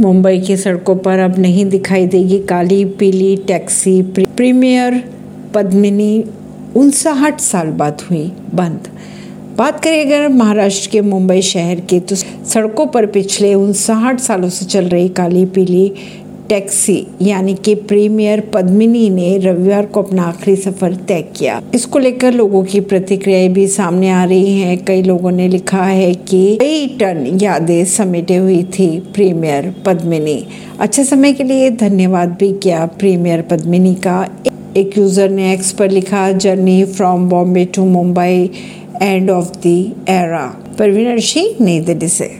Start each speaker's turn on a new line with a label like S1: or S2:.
S1: मुंबई की सड़कों पर अब नहीं दिखाई देगी काली, पीली टैक्सी। प्रीमियर पद्मिनी उनसाहठ साल बाद हुई बंद। बात करें अगर महाराष्ट्र के मुंबई शहर की तो सड़कों पर पिछले उनसाहठ सालों से चल रही काली, पीली टैक्सी, यानी कि प्रीमियर पद्मिनी ने रविवार को अपना आखिरी सफ़र तय किया। इसको लेकर लोगों की प्रतिक्रियाएँ भी सामने आ रही हैं। कई लोगों ने लिखा है कि कई टन यादें समेटे हुई थी प्रीमियर पद्मिनी। अच्छे समय के लिए धन्यवाद भी किया प्रीमियर पद्मिनी का। एक यूज़र ने एक्स पर लिखा, journey from Bombay to Mumbai, end of the era. परवीनर Singh New Delhi से।